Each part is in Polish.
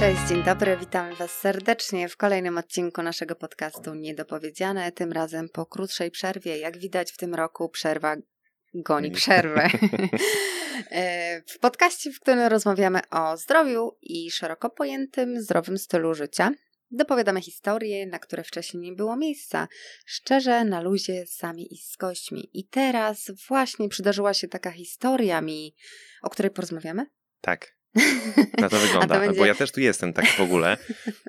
Cześć, dzień dobry, witamy Was serdecznie w kolejnym odcinku naszego podcastu Niedopowiedziane. Tym razem po krótszej przerwie. Jak widać w tym roku przerwa goni przerwę. E, w podcaście, w którym rozmawiamy o zdrowiu i szeroko pojętym zdrowym stylu życia. Dopowiadamy historie, na które wcześniej nie było miejsca. Szczerze, na luzie, sami i z gośćmi. I teraz właśnie przydarzyła się taka historia mi, o której porozmawiamy? Tak. Na to wygląda, to będzie... bo ja też tu jestem tak w ogóle,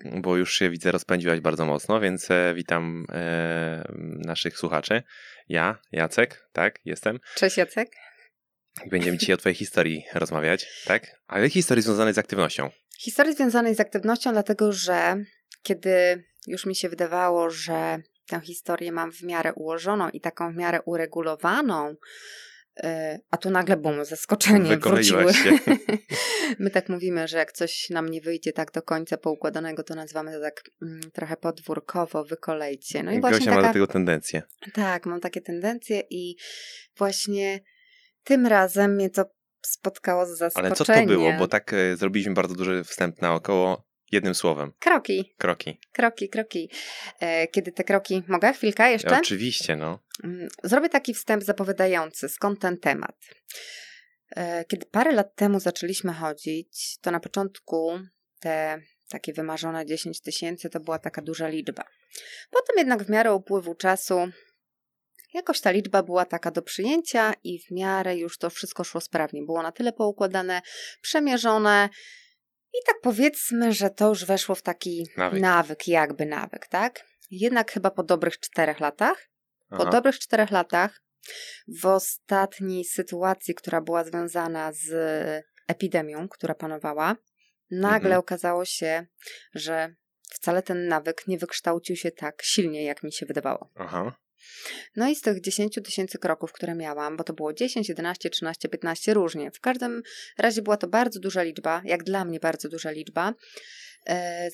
bo już się widzę rozpędziłaś bardzo mocno, więc e, witam e, naszych słuchaczy. Ja, Jacek, tak, jestem. Cześć Jacek. Będziemy dzisiaj o twojej historii rozmawiać, tak? Ale historii związanej z aktywnością? Historii związanej z aktywnością, dlatego że kiedy już mi się wydawało, że tę historię mam w miarę ułożoną i taką w miarę uregulowaną, a tu nagle bum, zaskoczenie wróciły. Się. My tak mówimy, że jak coś nam nie wyjdzie tak do końca poukładanego, to nazywamy to tak mm, trochę podwórkowo, wykolejcie. No i właśnie taka, ma do tego tendencję. Tak, mam takie tendencje i właśnie tym razem mnie to spotkało z zaskoczeniem. Ale co to było? Bo tak e, zrobiliśmy bardzo duży wstęp naokoło Jednym słowem. Kroki. Kroki. Kroki, kroki. E, kiedy te kroki. Mogę chwilkę jeszcze? Oczywiście, no. Mm, zrobię taki wstęp zapowiadający, skąd ten temat. E, kiedy parę lat temu zaczęliśmy chodzić, to na początku te takie wymarzone 10 tysięcy to była taka duża liczba. Potem jednak w miarę upływu czasu jakoś ta liczba była taka do przyjęcia i w miarę już to wszystko szło sprawnie. Było na tyle poukładane, przemierzone, i tak powiedzmy, że to już weszło w taki nawyk, nawyk jakby nawyk, tak? Jednak chyba po dobrych czterech latach, Aha. po dobrych czterech latach, w ostatniej sytuacji, która była związana z epidemią, która panowała, nagle mhm. okazało się, że wcale ten nawyk nie wykształcił się tak silnie, jak mi się wydawało. Aha. No i z tych 10 tysięcy kroków, które miałam, bo to było 10, 11, 13, 15 różnie. W każdym razie była to bardzo duża liczba, jak dla mnie bardzo duża liczba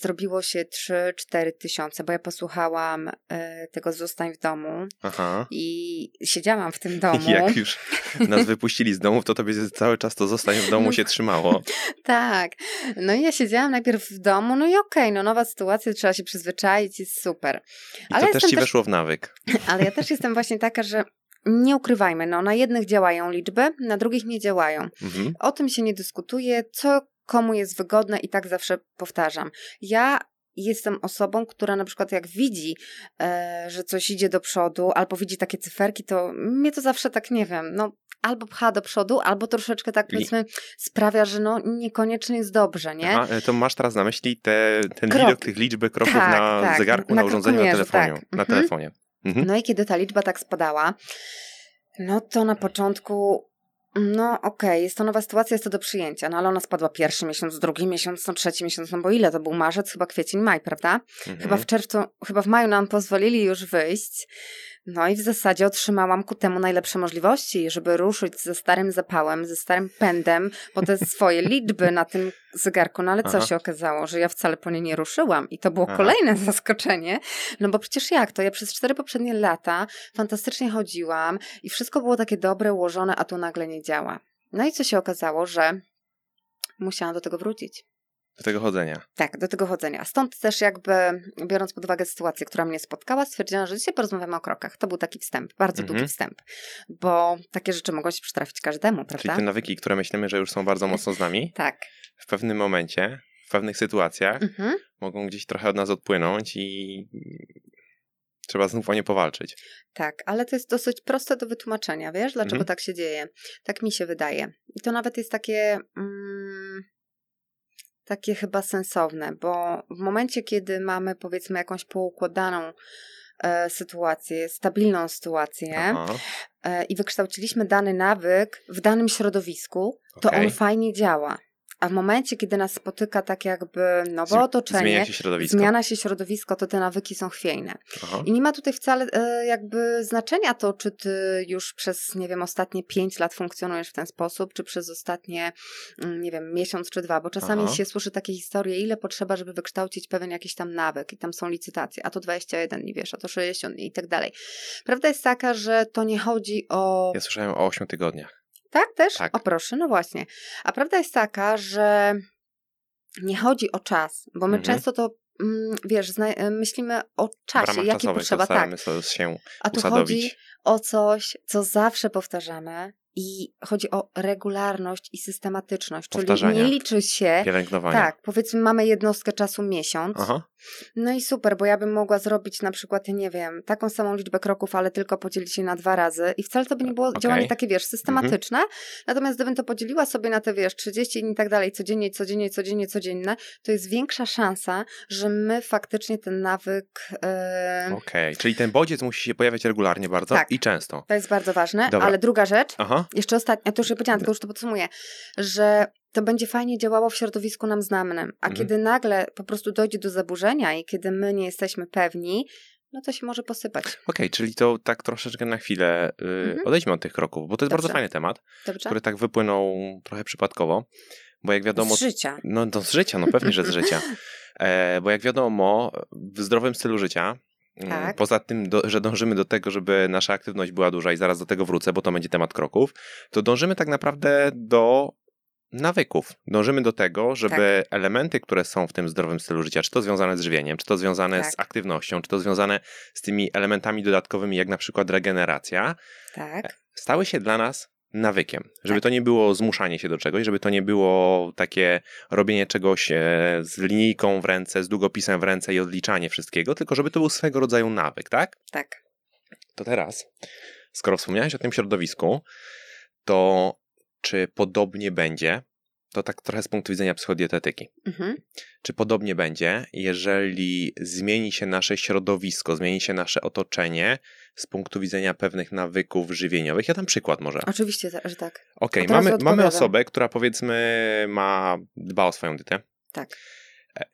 zrobiło się 3-4 tysiące, bo ja posłuchałam e, tego Zostań w domu Aha. i siedziałam w tym domu. Jak już nas wypuścili z domu, to tobie cały czas to Zostań w domu się trzymało. tak. No i ja siedziałam najpierw w domu, no i okej, okay, no nowa sytuacja, trzeba się przyzwyczaić, jest super. I Ale to też ci też... weszło w nawyk. Ale ja też jestem właśnie taka, że nie ukrywajmy, no na jednych działają liczby, na drugich nie działają. Mhm. O tym się nie dyskutuje, co komu jest wygodne i tak zawsze powtarzam. Ja jestem osobą, która na przykład jak widzi, e, że coś idzie do przodu, albo widzi takie cyferki, to mnie to zawsze tak, nie wiem, no albo pcha do przodu, albo troszeczkę tak powiedzmy sprawia, że no niekoniecznie jest dobrze, nie? Aha, e, to masz teraz na myśli te, ten Krok. widok tych liczby kroków tak, na tak, zegarku, na, na urządzeniu, na telefonie. Tak. Na mhm. telefonie. Mhm. No i kiedy ta liczba tak spadała, no to na początku no okej, okay, jest to nowa sytuacja, jest to do przyjęcia, no ale ona spadła pierwszy miesiąc, drugi miesiąc, no trzeci miesiąc, no bo ile to był marzec, chyba kwiecień, maj, prawda? Mhm. Chyba w czerwcu, chyba w maju nam pozwolili już wyjść. No i w zasadzie otrzymałam ku temu najlepsze możliwości, żeby ruszyć ze starym zapałem, ze starym pędem po te swoje liczby na tym zegarku. No ale co Aha. się okazało, że ja wcale po nie nie ruszyłam i to było Aha. kolejne zaskoczenie. No bo przecież jak to? Ja przez cztery poprzednie lata fantastycznie chodziłam i wszystko było takie dobre, ułożone, a tu nagle nie działa. No i co się okazało, że musiałam do tego wrócić. Do tego chodzenia. Tak, do tego chodzenia. Stąd też jakby, biorąc pod uwagę sytuację, która mnie spotkała, stwierdziłam, że dzisiaj porozmawiamy o krokach. To był taki wstęp, bardzo mhm. długi wstęp, bo takie rzeczy mogą się przytrafić każdemu, prawda? Czyli te nawyki, które myślimy, że już są bardzo mocno z nami, tak. w pewnym momencie, w pewnych sytuacjach mhm. mogą gdzieś trochę od nas odpłynąć i trzeba znów o nie powalczyć. Tak, ale to jest dosyć proste do wytłumaczenia, wiesz, dlaczego mhm. tak się dzieje. Tak mi się wydaje. I to nawet jest takie... Mm, takie chyba sensowne, bo w momencie, kiedy mamy powiedzmy jakąś poukładaną e, sytuację, stabilną sytuację e, i wykształciliśmy dany nawyk w danym środowisku, to on fajnie działa. A w momencie, kiedy nas spotyka tak jakby nowe otoczenie, zmienia się środowisko, zmiana się środowisko to te nawyki są chwiejne. Aha. I nie ma tutaj wcale e, jakby znaczenia to, czy ty już przez, nie wiem, ostatnie pięć lat funkcjonujesz w ten sposób, czy przez ostatnie, mm, nie wiem, miesiąc czy dwa, bo czasami Aha. się słyszy takie historie, ile potrzeba, żeby wykształcić pewien jakiś tam nawyk i tam są licytacje, a to 21 nie wiesz, a to 60 i tak dalej. Prawda jest taka, że to nie chodzi o... Ja słyszałem o 8 tygodniach. Tak też? Tak. O proszę, no właśnie. A prawda jest taka, że nie chodzi o czas, bo my mhm. często to mm, wiesz, myślimy o czasie, jaki potrzeba, tak. Się A tu chodzi o coś, co zawsze powtarzamy, i chodzi o regularność i systematyczność, czyli nie liczy się. Pielęgnowania. Tak, powiedzmy, mamy jednostkę czasu miesiąc. Aha. No i super, bo ja bym mogła zrobić na przykład, nie wiem, taką samą liczbę kroków, ale tylko podzielić je na dwa razy. I wcale to by nie było okay. działanie takie, wiesz, systematyczne. Mhm. Natomiast gdybym to podzieliła sobie na te, wiesz, 30 dni i tak dalej, codziennie, codziennie, codziennie, codzienne, to jest większa szansa, że my faktycznie ten nawyk. Yy... Okej, okay. czyli ten bodziec musi się pojawiać regularnie bardzo tak. i często. To jest bardzo ważne. Dobra. Ale druga rzecz. Aha jeszcze ostatnia, to już nie powiedziałam, tylko już to podsumuję, że to będzie fajnie działało w środowisku nam znanym, a mhm. kiedy nagle po prostu dojdzie do zaburzenia i kiedy my nie jesteśmy pewni, no to się może posypać. Okej, okay, czyli to tak troszeczkę na chwilę yy, mhm. odejdźmy od tych kroków, bo to jest Dobrze. bardzo fajny temat, Dobrze. który tak wypłynął trochę przypadkowo, bo jak wiadomo... Z życia. No, no z życia, no pewnie, że z życia. E, bo jak wiadomo, w zdrowym stylu życia Mm, tak. Poza tym, do, że dążymy do tego, żeby nasza aktywność była duża i zaraz do tego wrócę, bo to będzie temat kroków, to dążymy tak naprawdę do nawyków. Dążymy do tego, żeby tak. elementy, które są w tym zdrowym stylu życia, czy to związane z żywieniem, czy to związane tak. z aktywnością, czy to związane z tymi elementami dodatkowymi, jak na przykład regeneracja, tak. stały się dla nas nawykiem. Żeby tak. to nie było zmuszanie się do czegoś, żeby to nie było takie robienie czegoś e, z linijką w ręce, z długopisem w ręce i odliczanie wszystkiego, tylko żeby to był swego rodzaju nawyk, tak? Tak. To teraz, skoro wspomniałeś o tym środowisku, to czy podobnie będzie to tak trochę z punktu widzenia psychodietetyki. Mhm. Czy podobnie będzie, jeżeli zmieni się nasze środowisko, zmieni się nasze otoczenie z punktu widzenia pewnych nawyków żywieniowych? Ja dam przykład może. Oczywiście, że tak. Okej, okay, mamy, mamy osobę, która powiedzmy ma, dba o swoją dietę. Tak.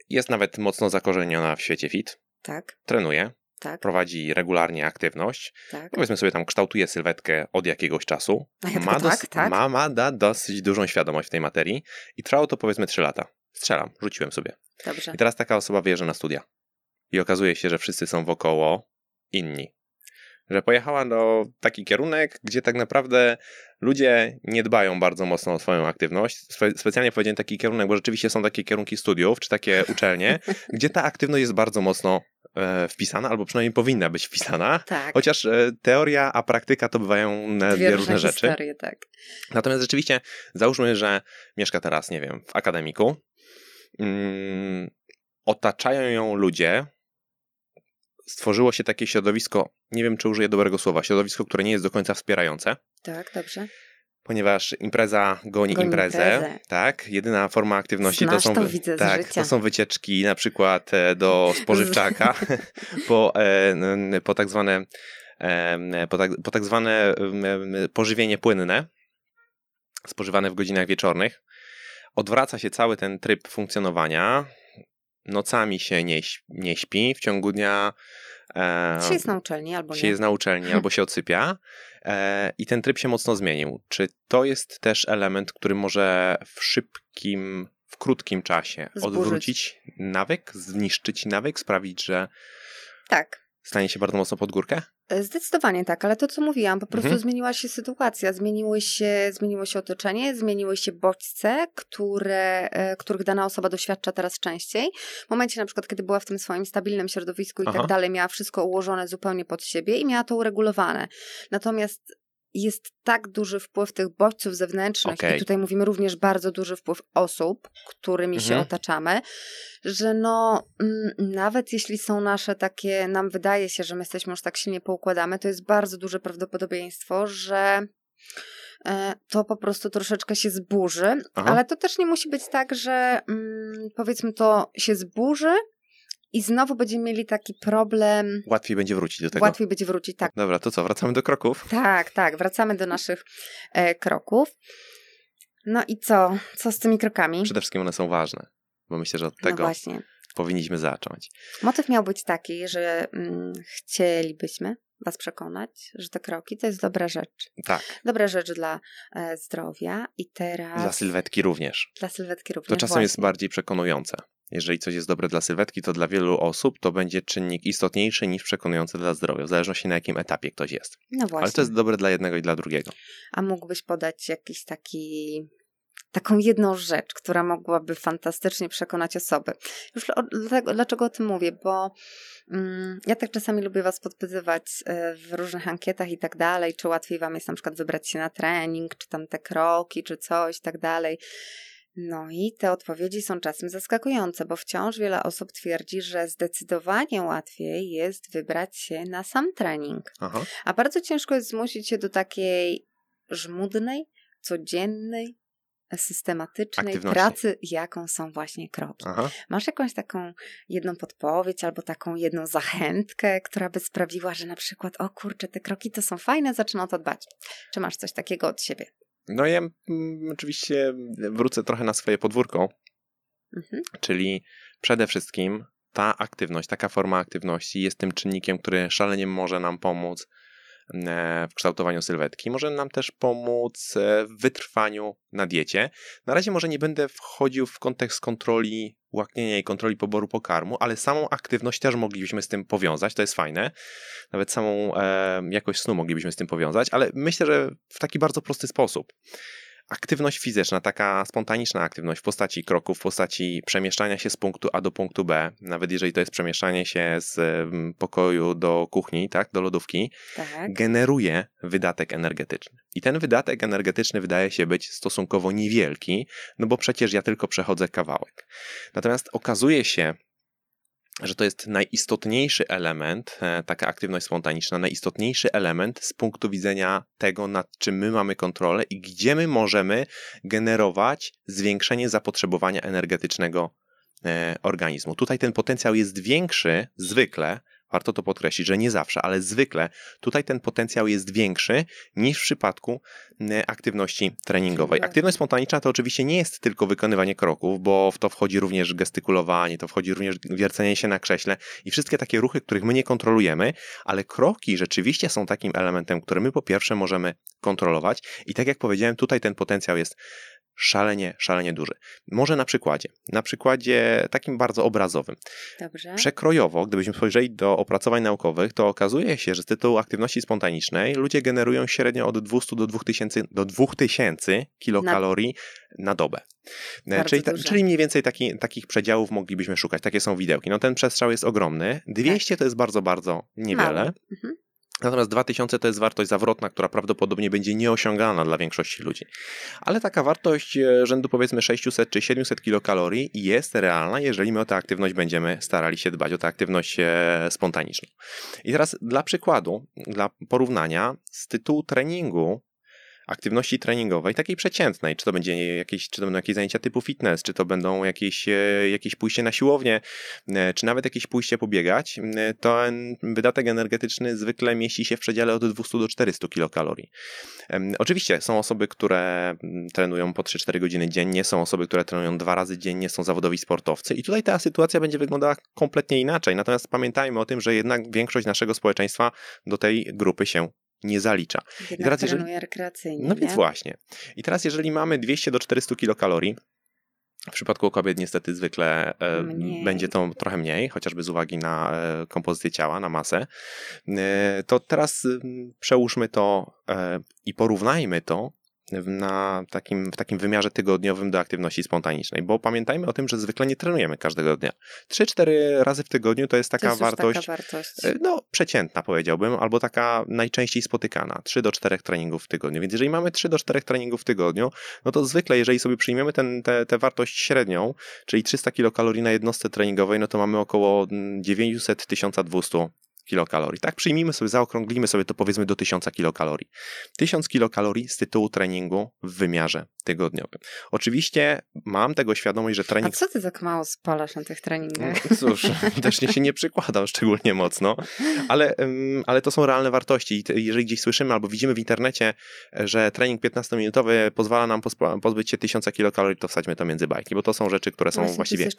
Jest nawet mocno zakorzeniona w świecie fit. Tak. Trenuje tak. prowadzi regularnie aktywność, tak. powiedzmy sobie tam kształtuje sylwetkę od jakiegoś czasu, ma, dos- tak, tak. ma, ma da dosyć dużą świadomość w tej materii i trwało to powiedzmy 3 lata. Strzelam, rzuciłem sobie. Dobrze. I teraz taka osoba wjeżdża na studia i okazuje się, że wszyscy są wokoło inni że pojechała do taki kierunek, gdzie tak naprawdę ludzie nie dbają bardzo mocno o swoją aktywność. Spe specjalnie powiedziałem taki kierunek, bo rzeczywiście są takie kierunki studiów, czy takie uczelnie, gdzie ta aktywność jest bardzo mocno wpisana, albo przynajmniej powinna być wpisana. Tak. Chociaż e, teoria, a praktyka to bywają dwie, dwie różne rzeczy. Historie, tak. Natomiast rzeczywiście, załóżmy, że mieszka teraz, nie wiem, w akademiku. Mm, otaczają ją ludzie, stworzyło się takie środowisko, nie wiem czy użyję dobrego słowa, środowisko, które nie jest do końca wspierające. Tak, dobrze. Ponieważ impreza goni, goni imprezę, imprezę, tak? Jedyna forma aktywności Znasz, to są, to widzę tak, to są wycieczki na przykład e, do spożywczaka po, e, po tak zwane po tak, po tak zwane pożywienie płynne spożywane w godzinach wieczornych. Odwraca się cały ten tryb funkcjonowania nocami się nie, nie śpi, w ciągu dnia e, się jest na uczelni albo nie. Się jest na uczelni albo się odsypia e, i ten tryb się mocno zmienił. Czy to jest też element, który może w szybkim, w krótkim czasie Zburzyć. odwrócić nawyk, zniszczyć nawyk, sprawić, że tak. stanie się bardzo mocno pod górkę? E, zdecydowanie tak, ale to co mówiłam, po prostu mhm. zmieniła się sytuacja, zmieniły się, zmieniło się otoczenie, zmieniły się bodźce, które, e, których dana osoba doświadcza teraz częściej. W momencie na przykład, kiedy była w tym swoim stabilnym środowisku i tak Aha. tak dalej, miała wszystko ułożone zupełnie pod siebie i miała to uregulowane. Natomiast jest tak duży wpływ tych bodźców zewnętrznych, okay. i tutaj mówimy również bardzo duży wpływ osób, którymi mhm. się otaczamy, że no, m, mm, nawet jeśli są nasze takie, nam wydaje się, że my jesteśmy już tak silnie poukładamy, to jest bardzo duże prawdopodobieństwo, że e, to po prostu troszeczkę się zburzy, Aha. ale to też nie musi być tak, że mm, powiedzmy to się zburzy, i znowu będziemy mieli taki problem. Łatwiej będzie wrócić do tego. Łatwiej będzie wrócić, tak. Dobra, to co, wracamy do kroków? Tak, tak, wracamy do naszych e, kroków. No i co? Co z tymi krokami? Przede wszystkim one są ważne, bo myślę, że od no tego no powinniśmy zacząć. Motyw miał być taki, że mm, chcielibyśmy Was przekonać, że te kroki to jest dobra rzecz. Tak. Dobra rzecz dla e, zdrowia i teraz. Dla sylwetki również. Dla sylwetki również. To czasem właśnie. jest bardziej przekonujące. Jeżeli coś jest dobre dla sylwetki, to dla wielu osób to będzie czynnik istotniejszy niż przekonujący dla zdrowia, w zależności na jakim etapie ktoś jest. No właśnie. Ale to jest dobre dla jednego i dla drugiego. A mógłbyś podać jakiś taki taką jedną rzecz, która mogłaby fantastycznie przekonać osoby. Już dlatego, dlaczego o tym mówię? Bo mm, ja tak czasami lubię Was podpytywać e, w różnych ankietach i tak dalej, czy łatwiej Wam jest na przykład wybrać się na trening, czy tam te kroki, czy coś i tak dalej. No i te odpowiedzi są czasem zaskakujące, bo wciąż wiele osób twierdzi, że zdecydowanie łatwiej jest wybrać się na sam trening. Aha. A bardzo ciężko jest zmusić się do takiej żmudnej, codziennej, systematycznej pracy, jaką są właśnie kroki. Aha. Masz jakąś taką jedną podpowiedź albo taką jedną zachętkę, która by sprawiła, że na przykład, o kurczę, te kroki to są fajne, zaczynam to dbać. Czy masz coś takiego od siebie? No ja mm, oczywiście wrócę trochę na swoje podwórko, mhm. czyli przede wszystkim ta aktywność, taka forma aktywności jest tym czynnikiem, który szalenie może nam pomóc w kształtowaniu sylwetki. Może nam też pomóc e, w wytrwaniu na diecie. Na razie może nie będę wchodził w kontekst kontroli łaknienia i kontroli poboru pokarmu, ale samą aktywność też moglibyśmy z tym powiązać, to jest fajne. Nawet samą e, jakość snu moglibyśmy z tym powiązać, ale myślę, że w taki bardzo prosty sposób aktywność fizyczna, taka spontaniczna aktywność w postaci kroków, w postaci przemieszczania się z punktu A do punktu B, nawet jeżeli to jest przemieszczanie się z pokoju do kuchni, tak, do lodówki, tak. generuje wydatek energetyczny. I ten wydatek energetyczny wydaje się być stosunkowo niewielki, no bo przecież ja tylko przechodzę kawałek. Natomiast okazuje się, że to jest najistotniejszy element, e, taka aktywność spontaniczna, najistotniejszy element z punktu widzenia tego, nad czym my mamy kontrolę i gdzie my możemy generować zwiększenie zapotrzebowania energetycznego e, organizmu. Tutaj ten potencjał jest większy zwykle Warto to podkreślić, że nie zawsze, ale zwykle tutaj ten potencjał jest większy niż w przypadku aktywności treningowej. Aktywność spontaniczna to oczywiście nie jest tylko wykonywanie kroków, bo w to wchodzi również gestykulowanie, to wchodzi również wiercenie się na krześle i wszystkie takie ruchy, których my nie kontrolujemy, ale kroki rzeczywiście są takim elementem, który my po pierwsze możemy kontrolować i tak jak powiedziałem, tutaj ten potencjał jest szalenie, szalenie duży. Może na przykładzie, na przykładzie takim bardzo obrazowym. Dobrze. Przekrojowo, gdybyśmy spojrzeli do opracowań naukowych, to okazuje się, że z tytułu aktywności spontanicznej ludzie generują średnio od 200 do 2000, do 2000 kilokalorii na, na dobę. E, czyli, czyli, mniej więcej taki, takich przedziałów moglibyśmy szukać. Takie są widełki. No ten przestrzał jest ogromny. 200 tak. to jest bardzo, bardzo niewiele. Mhm. Natomiast 2000 to jest wartość zawrotna, która prawdopodobnie będzie nieosiągalna dla większości ludzi. Ale taka wartość e, rzędu powiedzmy 600 czy 700 kilokalorii jest realna, jeżeli my o tę aktywność będziemy starali się dbać, o tę aktywność e, spontaniczną. I teraz dla przykładu, dla porównania, z tytułu treningu aktywności treningowej, takiej przeciętnej, czy to będzie jakieś, czy to będą jakieś zajęcia typu fitness, czy to będą jakieś, e, jakieś pójście na siłownię, e, czy nawet jakieś pójście pobiegać, e, to wydatek energetyczny zwykle mieści się w przedziale od 200 do 400 kilokalorii. Oczywiście są osoby, które trenują po 3-4 godziny dziennie, są osoby, które trenują dwa razy dziennie, są zawodowi sportowcy i tutaj ta sytuacja będzie wyglądała kompletnie inaczej. Natomiast pamiętajmy o tym, że jednak większość naszego społeczeństwa do tej grupy się nie zalicza. Jednak I teraz, jeżeli... rekreacyjnie. No nie? więc właśnie. I teraz, jeżeli mamy 200 do 400 kilokalorii, w przypadku kobiet niestety zwykle e, będzie to trochę mniej, chociażby z uwagi na e, kompozycję ciała, na masę. E, to teraz przełóżmy to i porównajmy to na takim, w takim wymiarze tygodniowym do aktywności spontanicznej, bo pamiętajmy o tym, że zwykle nie trenujemy każdego dnia. 3-4 razy w tygodniu to jest taka, to jest wartość, taka wartość, e, no przeciętna powiedziałbym, albo taka najczęściej spotykana, 3 do 4 treningów w tygodniu. Więc jeżeli mamy 3 do 4 treningów w tygodniu, no to zwykle jeżeli sobie przyjmiemy tę te, te wartość średnią, czyli 300 kilokalorii na jednostce treningowej, no to mamy około 900-1200 kilokalorii. Tak, przyjmijmy sobie, zaokrąglimy sobie to powiedzmy do 1000 kilokalorii. 1000 kilokalorii z tytułu treningu w wymiarze tygodniowym. Oczywiście mam tego świadomość, że trening... A co ty tak mało spalasz na tych treningach? No, cóż, też nie się nie przykładam szczególnie mocno, ale, ale to są realne wartości. Jeżeli gdzieś słyszymy albo widzimy w internecie, że trening 15-minutowy pozwala nam pozbyć się 1000 kilokalorii, to wsadźmy to między bajki, bo to są rzeczy, które są Właśnie właściwie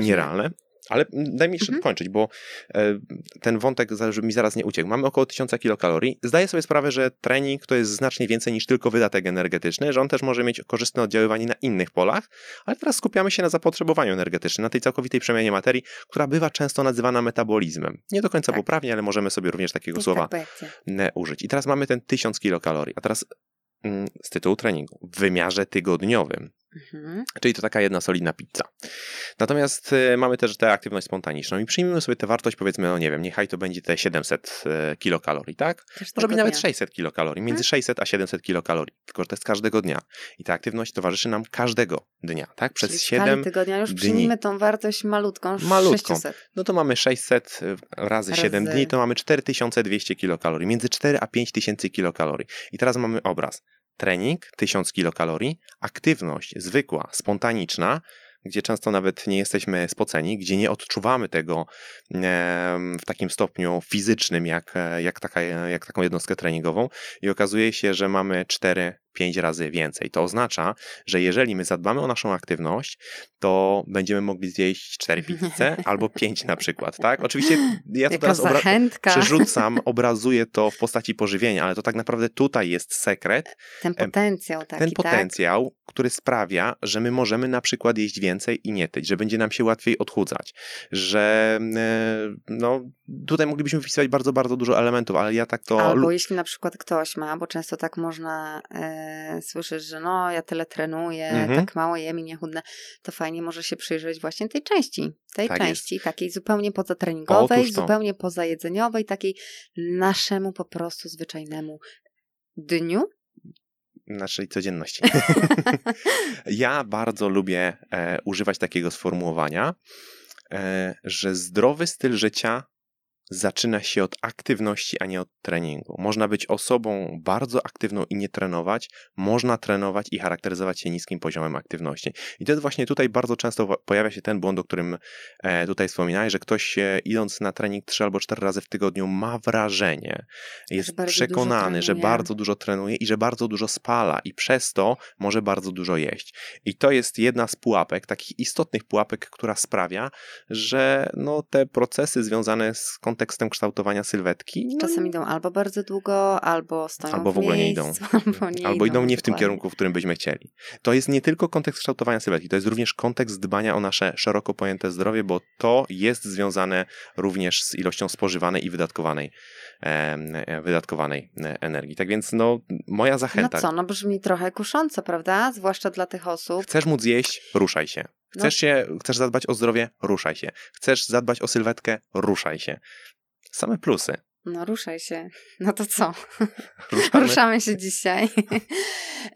nierealne. Ale daj mi jeszcze mhm. dokończyć, bo e, ten wątek, żeby mi zaraz nie uciekł. Mamy około 1000 kilokalorii. Zdaję sobie sprawę, że trening to jest znacznie więcej niż tylko wydatek energetyczny, że on też może mieć korzystne oddziaływanie na innych polach, ale teraz skupiamy się na zapotrzebowaniu energetycznym, na tej całkowitej przemianie materii, która bywa często nazywana metabolizmem. Nie do końca tak. poprawnie, ale możemy sobie również takiego Jest słowa tak użyć. I teraz mamy ten 1000 kilokalorii, a teraz mm, z tytułu treningu w wymiarze tygodniowym Mhm. Czyli to taka jedna solidna pizza. Natomiast y, mamy też tę aktywność spontaniczną i przyjmijmy sobie tę wartość, powiedzmy, no nie wiem, niechaj to będzie te 700 y, kilokalorii, tak? Może być nawet 600 kilokalorii, między hmm? 600 a 700 kilokalorii, tylko że to jest każdego dnia. I ta aktywność towarzyszy nam każdego dnia, tak? Przez Czyli 7 tygodnia już dni. przyjmijmy tą wartość malutką, malutką. 600. No to mamy 600 razy, razy 7 dni, to mamy 4200 kilokalorii, między 4 a 5000 kilokalorii. I teraz mamy obraz Trening 1000 kilokalorii, aktywność zwykła, spontaniczna, gdzie często nawet nie jesteśmy spoceni, gdzie nie odczuwamy tego w takim stopniu fizycznym, jak, jak, taka, jak taką jednostkę treningową, i okazuje się, że mamy cztery 5 razy więcej. To oznacza, że jeżeli my zadbamy o naszą aktywność, to będziemy mogli zjeść 4 pizze albo 5 na przykład, tak? Oczywiście ja to teraz obra- przerzucam, obrazuję to w postaci pożywienia, ale to tak naprawdę tutaj jest sekret. Ten potencjał taki, Ten tak? potencjał, tak? który sprawia, że my możemy na przykład jeść więcej i nie tyć, że będzie nam się łatwiej odchudzać, że no, tutaj moglibyśmy wpisywać bardzo, bardzo dużo elementów, ale ja tak to... Albo jeśli na przykład ktoś ma, bo często tak można e, e, słyszysz, że no ja tyle trenuję, mhm. tak mało jem i nie chudnę, to fajnie może się przyjrzeć właśnie tej części, tej tak części, jest. takiej zupełnie pozatreningowej, zupełnie pozajedzeniowej, takiej naszemu po prostu zwyczajnemu dniu, naszej codzienności. ja bardzo lubię e, używać takiego sformułowania, e, że zdrowy styl życia zaczyna się od aktywności, a nie od treningu. Można być osobą bardzo aktywną i nie trenować, można trenować i charakteryzować się niskim poziomem aktywności. I to jest właśnie tutaj bardzo często pojawia się ten błąd, o którym e, tutaj wspominałeś, że ktoś idąc na trening trzy albo cztery razy w tygodniu ma wrażenie, jest że przekonany, że bardzo dużo trenuje i że bardzo dużo spala i przez to może bardzo dużo jeść. I to jest jedna z pułapek, takich istotnych pułapek, która sprawia, że no, te procesy związane z kontekstem kształtowania sylwetki. No, Czasem idą albo bardzo długo, albo stoją Albo w, ogóle miejscu, nie idą. Albo, nie albo idą, idą nie w tym kierunku, w którym byśmy chcieli. To jest nie tylko kontekst kształtowania sylwetki, to jest również kontekst dbania o nasze szeroko pojęte zdrowie, bo to jest związane również z ilością spożywanej i wydatkowanej e, wydatkowanej e, energii. Tak więc no, moja zachęta... No co, no brzmi trochę kusząco, prawda? Zwłaszcza dla tych osób. Chcesz móc jeść? Ruszaj się. Chcesz, no. się, chcesz zadbać o zdrowie? Ruszaj się. Chcesz zadbać o sylwetkę? Ruszaj się. Same plusy. No ruszaj się. No to co? Ruszamy, Ruszamy się dzisiaj.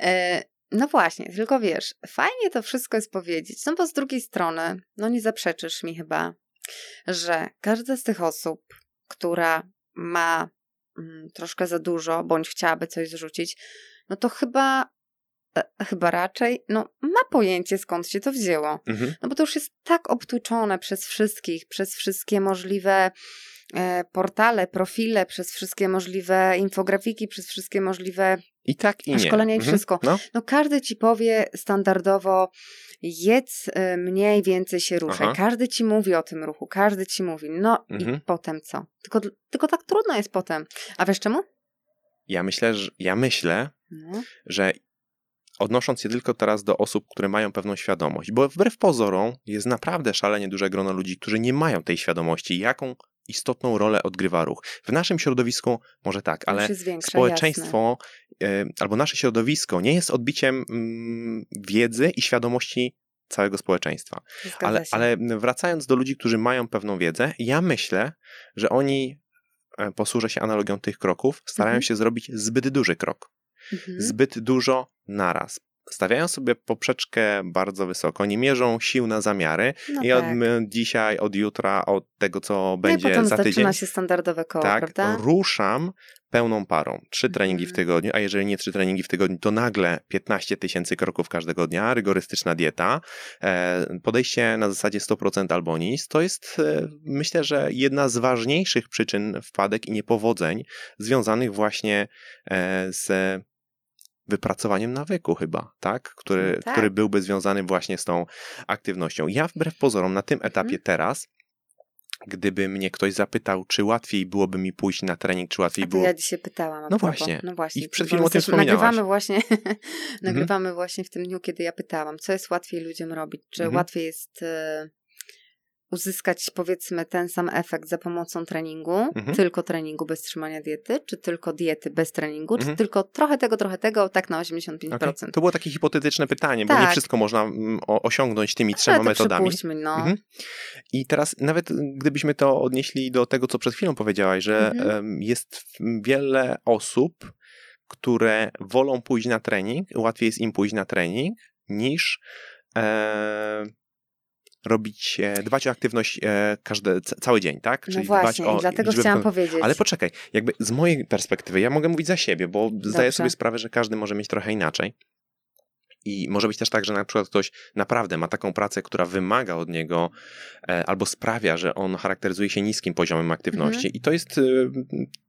E, no właśnie, tylko wiesz, fajnie to wszystko jest powiedzieć, no bo z drugiej strony, no nie zaprzeczysz mi chyba, że każda z tych osób, która ma mm, troszkę za dużo, bądź chciałaby coś zrzucić, no to chyba chyba raczej, no, ma pojęcie skąd się to wzięło. Mhm. No bo to już jest tak obtłuczone przez wszystkich, przez wszystkie możliwe e, portale, profile, przez wszystkie możliwe infografiki, przez wszystkie możliwe i tak i nie. szkolenia i mhm. wszystko. No. no. każdy ci powie standardowo jedz e, mniej, więcej się ruszaj. Aha. Każdy ci mówi o tym ruchu, każdy ci mówi. No mhm. i potem co? Tylko, tylko tak trudno jest potem. A wiesz czemu? Ja myślę, że, ja myślę, no. że odnosząc się tylko teraz do osób, które mają pewną świadomość, bo wbrew pozorom jest naprawdę szalenie duże grono ludzi, którzy nie mają tej świadomości, jaką istotną rolę odgrywa ruch. W naszym środowisku może tak, ale większa, społeczeństwo jasne. albo nasze środowisko nie jest odbiciem mm, wiedzy i świadomości całego społeczeństwa. Ale, ale wracając do ludzi, którzy mają pewną wiedzę, ja myślę, że oni, e, posłużę się analogią tych kroków, starają mhm. się zrobić zbyt duży krok mhm. zbyt dużo naraz. Stawiają sobie poprzeczkę bardzo wysoko, nie mierzą sił na zamiary no i tak. od dzisiaj, od jutra, od tego, co będzie no i za tydzień. zaczyna się standardowe koło, tak, prawda? ruszam pełną parą. Trzy treningi w mhm. tygodniu, a jeżeli nie trzy treningi w tygodniu, to nagle 15 tysięcy kroków każdego dnia, rygorystyczna dieta, e, podejście na zasadzie 100% albo nic, to jest e, myślę, że jedna z ważniejszych przyczyn wpadek i niepowodzeń związanych właśnie e, z wypracowaniem nawyku chyba, tak? Który, tak. który byłby związany właśnie z tą aktywnością. Ja wbrew pozorom na tym etapie mhm. teraz gdyby mnie ktoś zapytał, czy łatwiej byłoby mi pójść na trening, czy łatwiej było... ja dzisiaj pytałam. No właśnie. no właśnie. I przed chwilą o tym wspominałaś. Nagrywamy właśnie, mhm. nagrywamy właśnie w tym dniu, kiedy ja pytałam, co jest łatwiej ludziom robić, czy mhm. łatwiej jest... uzyskać powiedzmy ten sam efekt za pomocą treningu, mhm. tylko treningu bez trzymania diety, czy tylko diety bez treningu, mhm. czy tylko trochę tego, trochę tego, tak na 85%. Okay. To było takie hipotetyczne pytanie, tak. bo nie tak. wszystko można mm, osiągnąć tymi trzema metodami. No. Mhm. I teraz nawet gdybyśmy to odnieśli do tego, co przed chwilą powiedziałaś, że mhm. jest wiele osób, które wolą pójść na trening, łatwiej jest im pójść na trening, niż e, robić, e, dbać o aktywność e, każdy, cały dzień, tak? Czyli no właśnie, dbać o dlatego chciałam powiedzieć. Ale poczekaj, jakby z mojej perspektywy, ja mogę mówić za siebie, bo Dobrze. zdaję sobie sprawę, że każdy może mieć trochę inaczej. I może być też tak, że na przykład ktoś naprawdę ma taką pracę, która wymaga od niego e, albo sprawia, że on charakteryzuje się niskim poziomem aktywności. Mhm. I to jest, e,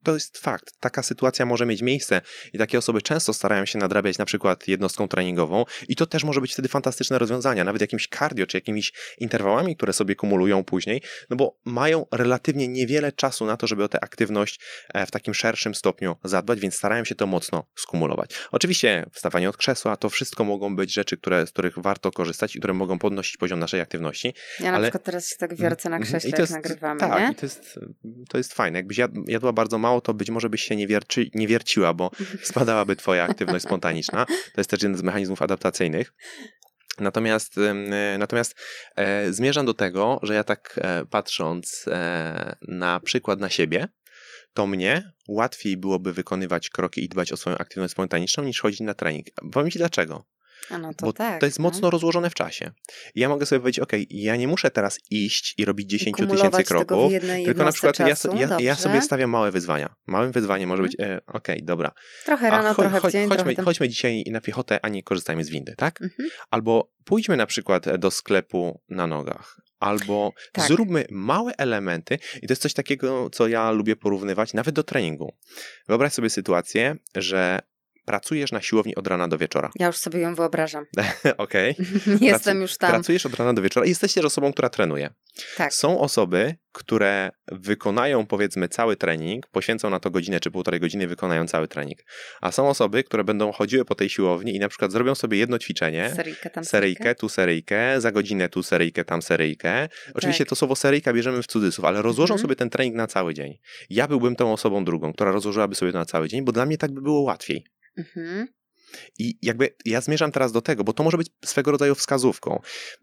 to jest fakt. Taka sytuacja może mieć miejsce i takie osoby często starają się nadrabiać na przykład jednostką treningową i to też może być wtedy fantastyczne rozwiązania, nawet jakimś cardio czy jakimiś interwałami, które sobie kumulują później, no bo mają relatywnie niewiele czasu na to, żeby o tę aktywność e, w takim szerszym stopniu zadbać, więc starają się to mocno skumulować. Oczywiście wstawanie od krzesła, to wszystko mogą być rzeczy, które, z których warto korzystać i które mogą podnosić poziom naszej aktywności. Ja na ale... przykład teraz się tak wiercę na mhm. krześle, jak nagrywamy, tak, nie? i to jest, to jest fajne. Jakbyś jadła bardzo mało, to być może byś się nie, wierci, nie wierciła, bo spadałaby twoja aktywność spontaniczna. To jest też jeden z mechanizmów adaptacyjnych. Natomiast, natomiast e, zmierzam do tego, że ja tak e, patrząc e, na przykład na siebie, to mnie łatwiej byłoby wykonywać kroki i dbać o swoją aktywność spontaniczną niż chodzić na trening. Powiem Ci dlaczego. No to bo tak, to jest no. mocno rozłożone w czasie. I ja mogę sobie powiedzieć, ok, ja nie muszę teraz iść i robić 10 tysięcy kroków, tylko na przykład ja, ja, ja, sobie stawiam małe wyzwania. Małym wyzwaniem może być, mhm. e, ok, dobra. Trochę rano, cho, trochę w dzień. Chodźmy, trochę chodźmy dzisiaj na piechotę, a nie korzystajmy z windy, tak? Mhm. Albo pójdźmy na przykład do sklepu na nogach. Albo tak. zróbmy małe elementy, i to jest coś takiego, co ja lubię porównywać nawet do treningu. Wyobraź sobie sytuację, że pracujesz na siłowni od rana do wieczora. Ja już sobie ją wyobrażam. Okej. Jestem już tam. Pracujesz od rana do wieczora i jesteś też osobą, która trenuje. Tak. Są osoby, które wykonają powiedzmy cały trening, poświęcą na to godzinę czy półtorej godziny, wykonają cały trening. A są osoby, które będą chodziły po tej siłowni i na przykład zrobią sobie jedno ćwiczenie. Seryjkę, tam seryjkę. tu seryjkę, za godzinę tu seryjkę, tam seryjkę. Oczywiście tak. to słowo seryjka bierzemy w cudzysłów, ale rozłożą mhm. sobie ten trening na cały dzień. Ja byłbym tą osobą drugą, która rozłożyłaby sobie to na cały dzień, bo dla mnie tak by było łatwiej. Mhm. I jakby ja zmierzam teraz do tego, bo to może być swego rodzaju wskazówką.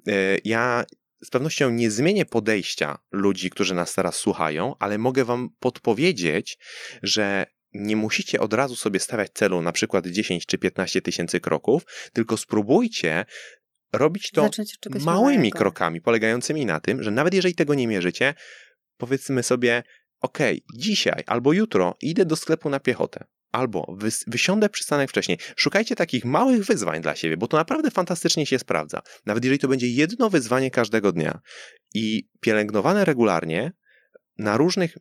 E, ja z pewnością nie zmienię podejścia ludzi, którzy nas teraz słuchają, ale mogę wam podpowiedzieć, że nie musicie od razu sobie stawiać celu na przykład 10 czy 15 tysięcy kroków, tylko spróbujcie robić to małymi małego. krokami, polegającymi na tym, że nawet jeżeli tego nie mierzycie, powiedzmy sobie, ok, dzisiaj albo jutro idę do sklepu na piechotę albo wys wysiądę przystanek wcześniej. Szukajcie takich małych wyzwań dla siebie, bo to naprawdę fantastycznie się sprawdza. Nawet jeżeli to będzie jedno wyzwanie każdego dnia i pielęgnowane regularnie na różnych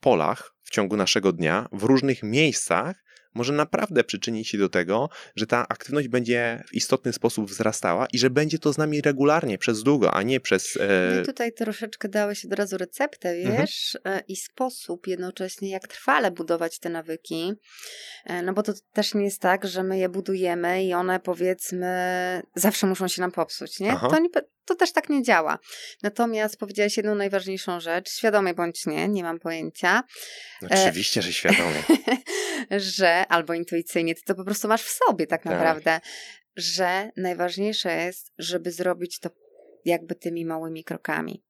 polach w ciągu naszego dnia, w różnych miejscach, może naprawdę przyczynić się do tego, że ta aktywność będzie w istotny sposób wzrastała i że będzie to z nami regularnie, przez długo, a nie przez. E... No tutaj troszeczkę dałeś od razu receptę, mhm. wiesz, mhm. i sposób jednocześnie, jak trwale budować te nawyki. E, no bo to też nie jest tak, że my je budujemy i one powiedzmy zawsze muszą się nam popsuć, nie? To, nie, to też tak nie działa. Natomiast powiedziałaś jedną najważniejszą rzecz, świadomie bądź nie, nie mam pojęcia. Oczywiście, że świadomie. że albo intuicyjnie, ty to po prostu masz w sobie tak, tak naprawdę, że najważniejsze jest, żeby zrobić to jakby tymi małymi krokami.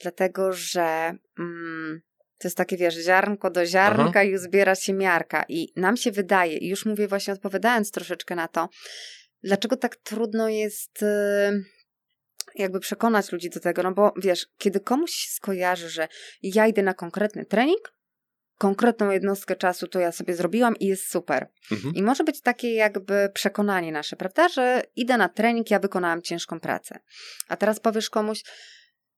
Dlatego, że mm, to jest takie, wiesz, ziarnko do ziarnka Aha. i uzbiera się miarka. I nam się wydaje, i już mówię właśnie odpowiadając troszeczkę na to, dlaczego tak trudno jest... Yy, jakby przekonać ludzi do tego, no bo wiesz, kiedy komuś się skojarzy, że ja idę na konkretny trening, konkretną jednostkę czasu to ja sobie zrobiłam i jest super. Mhm. I może być takie jakby przekonanie nasze, prawda, że idę na trening, ja wykonałam ciężką pracę. A teraz powiesz komuś,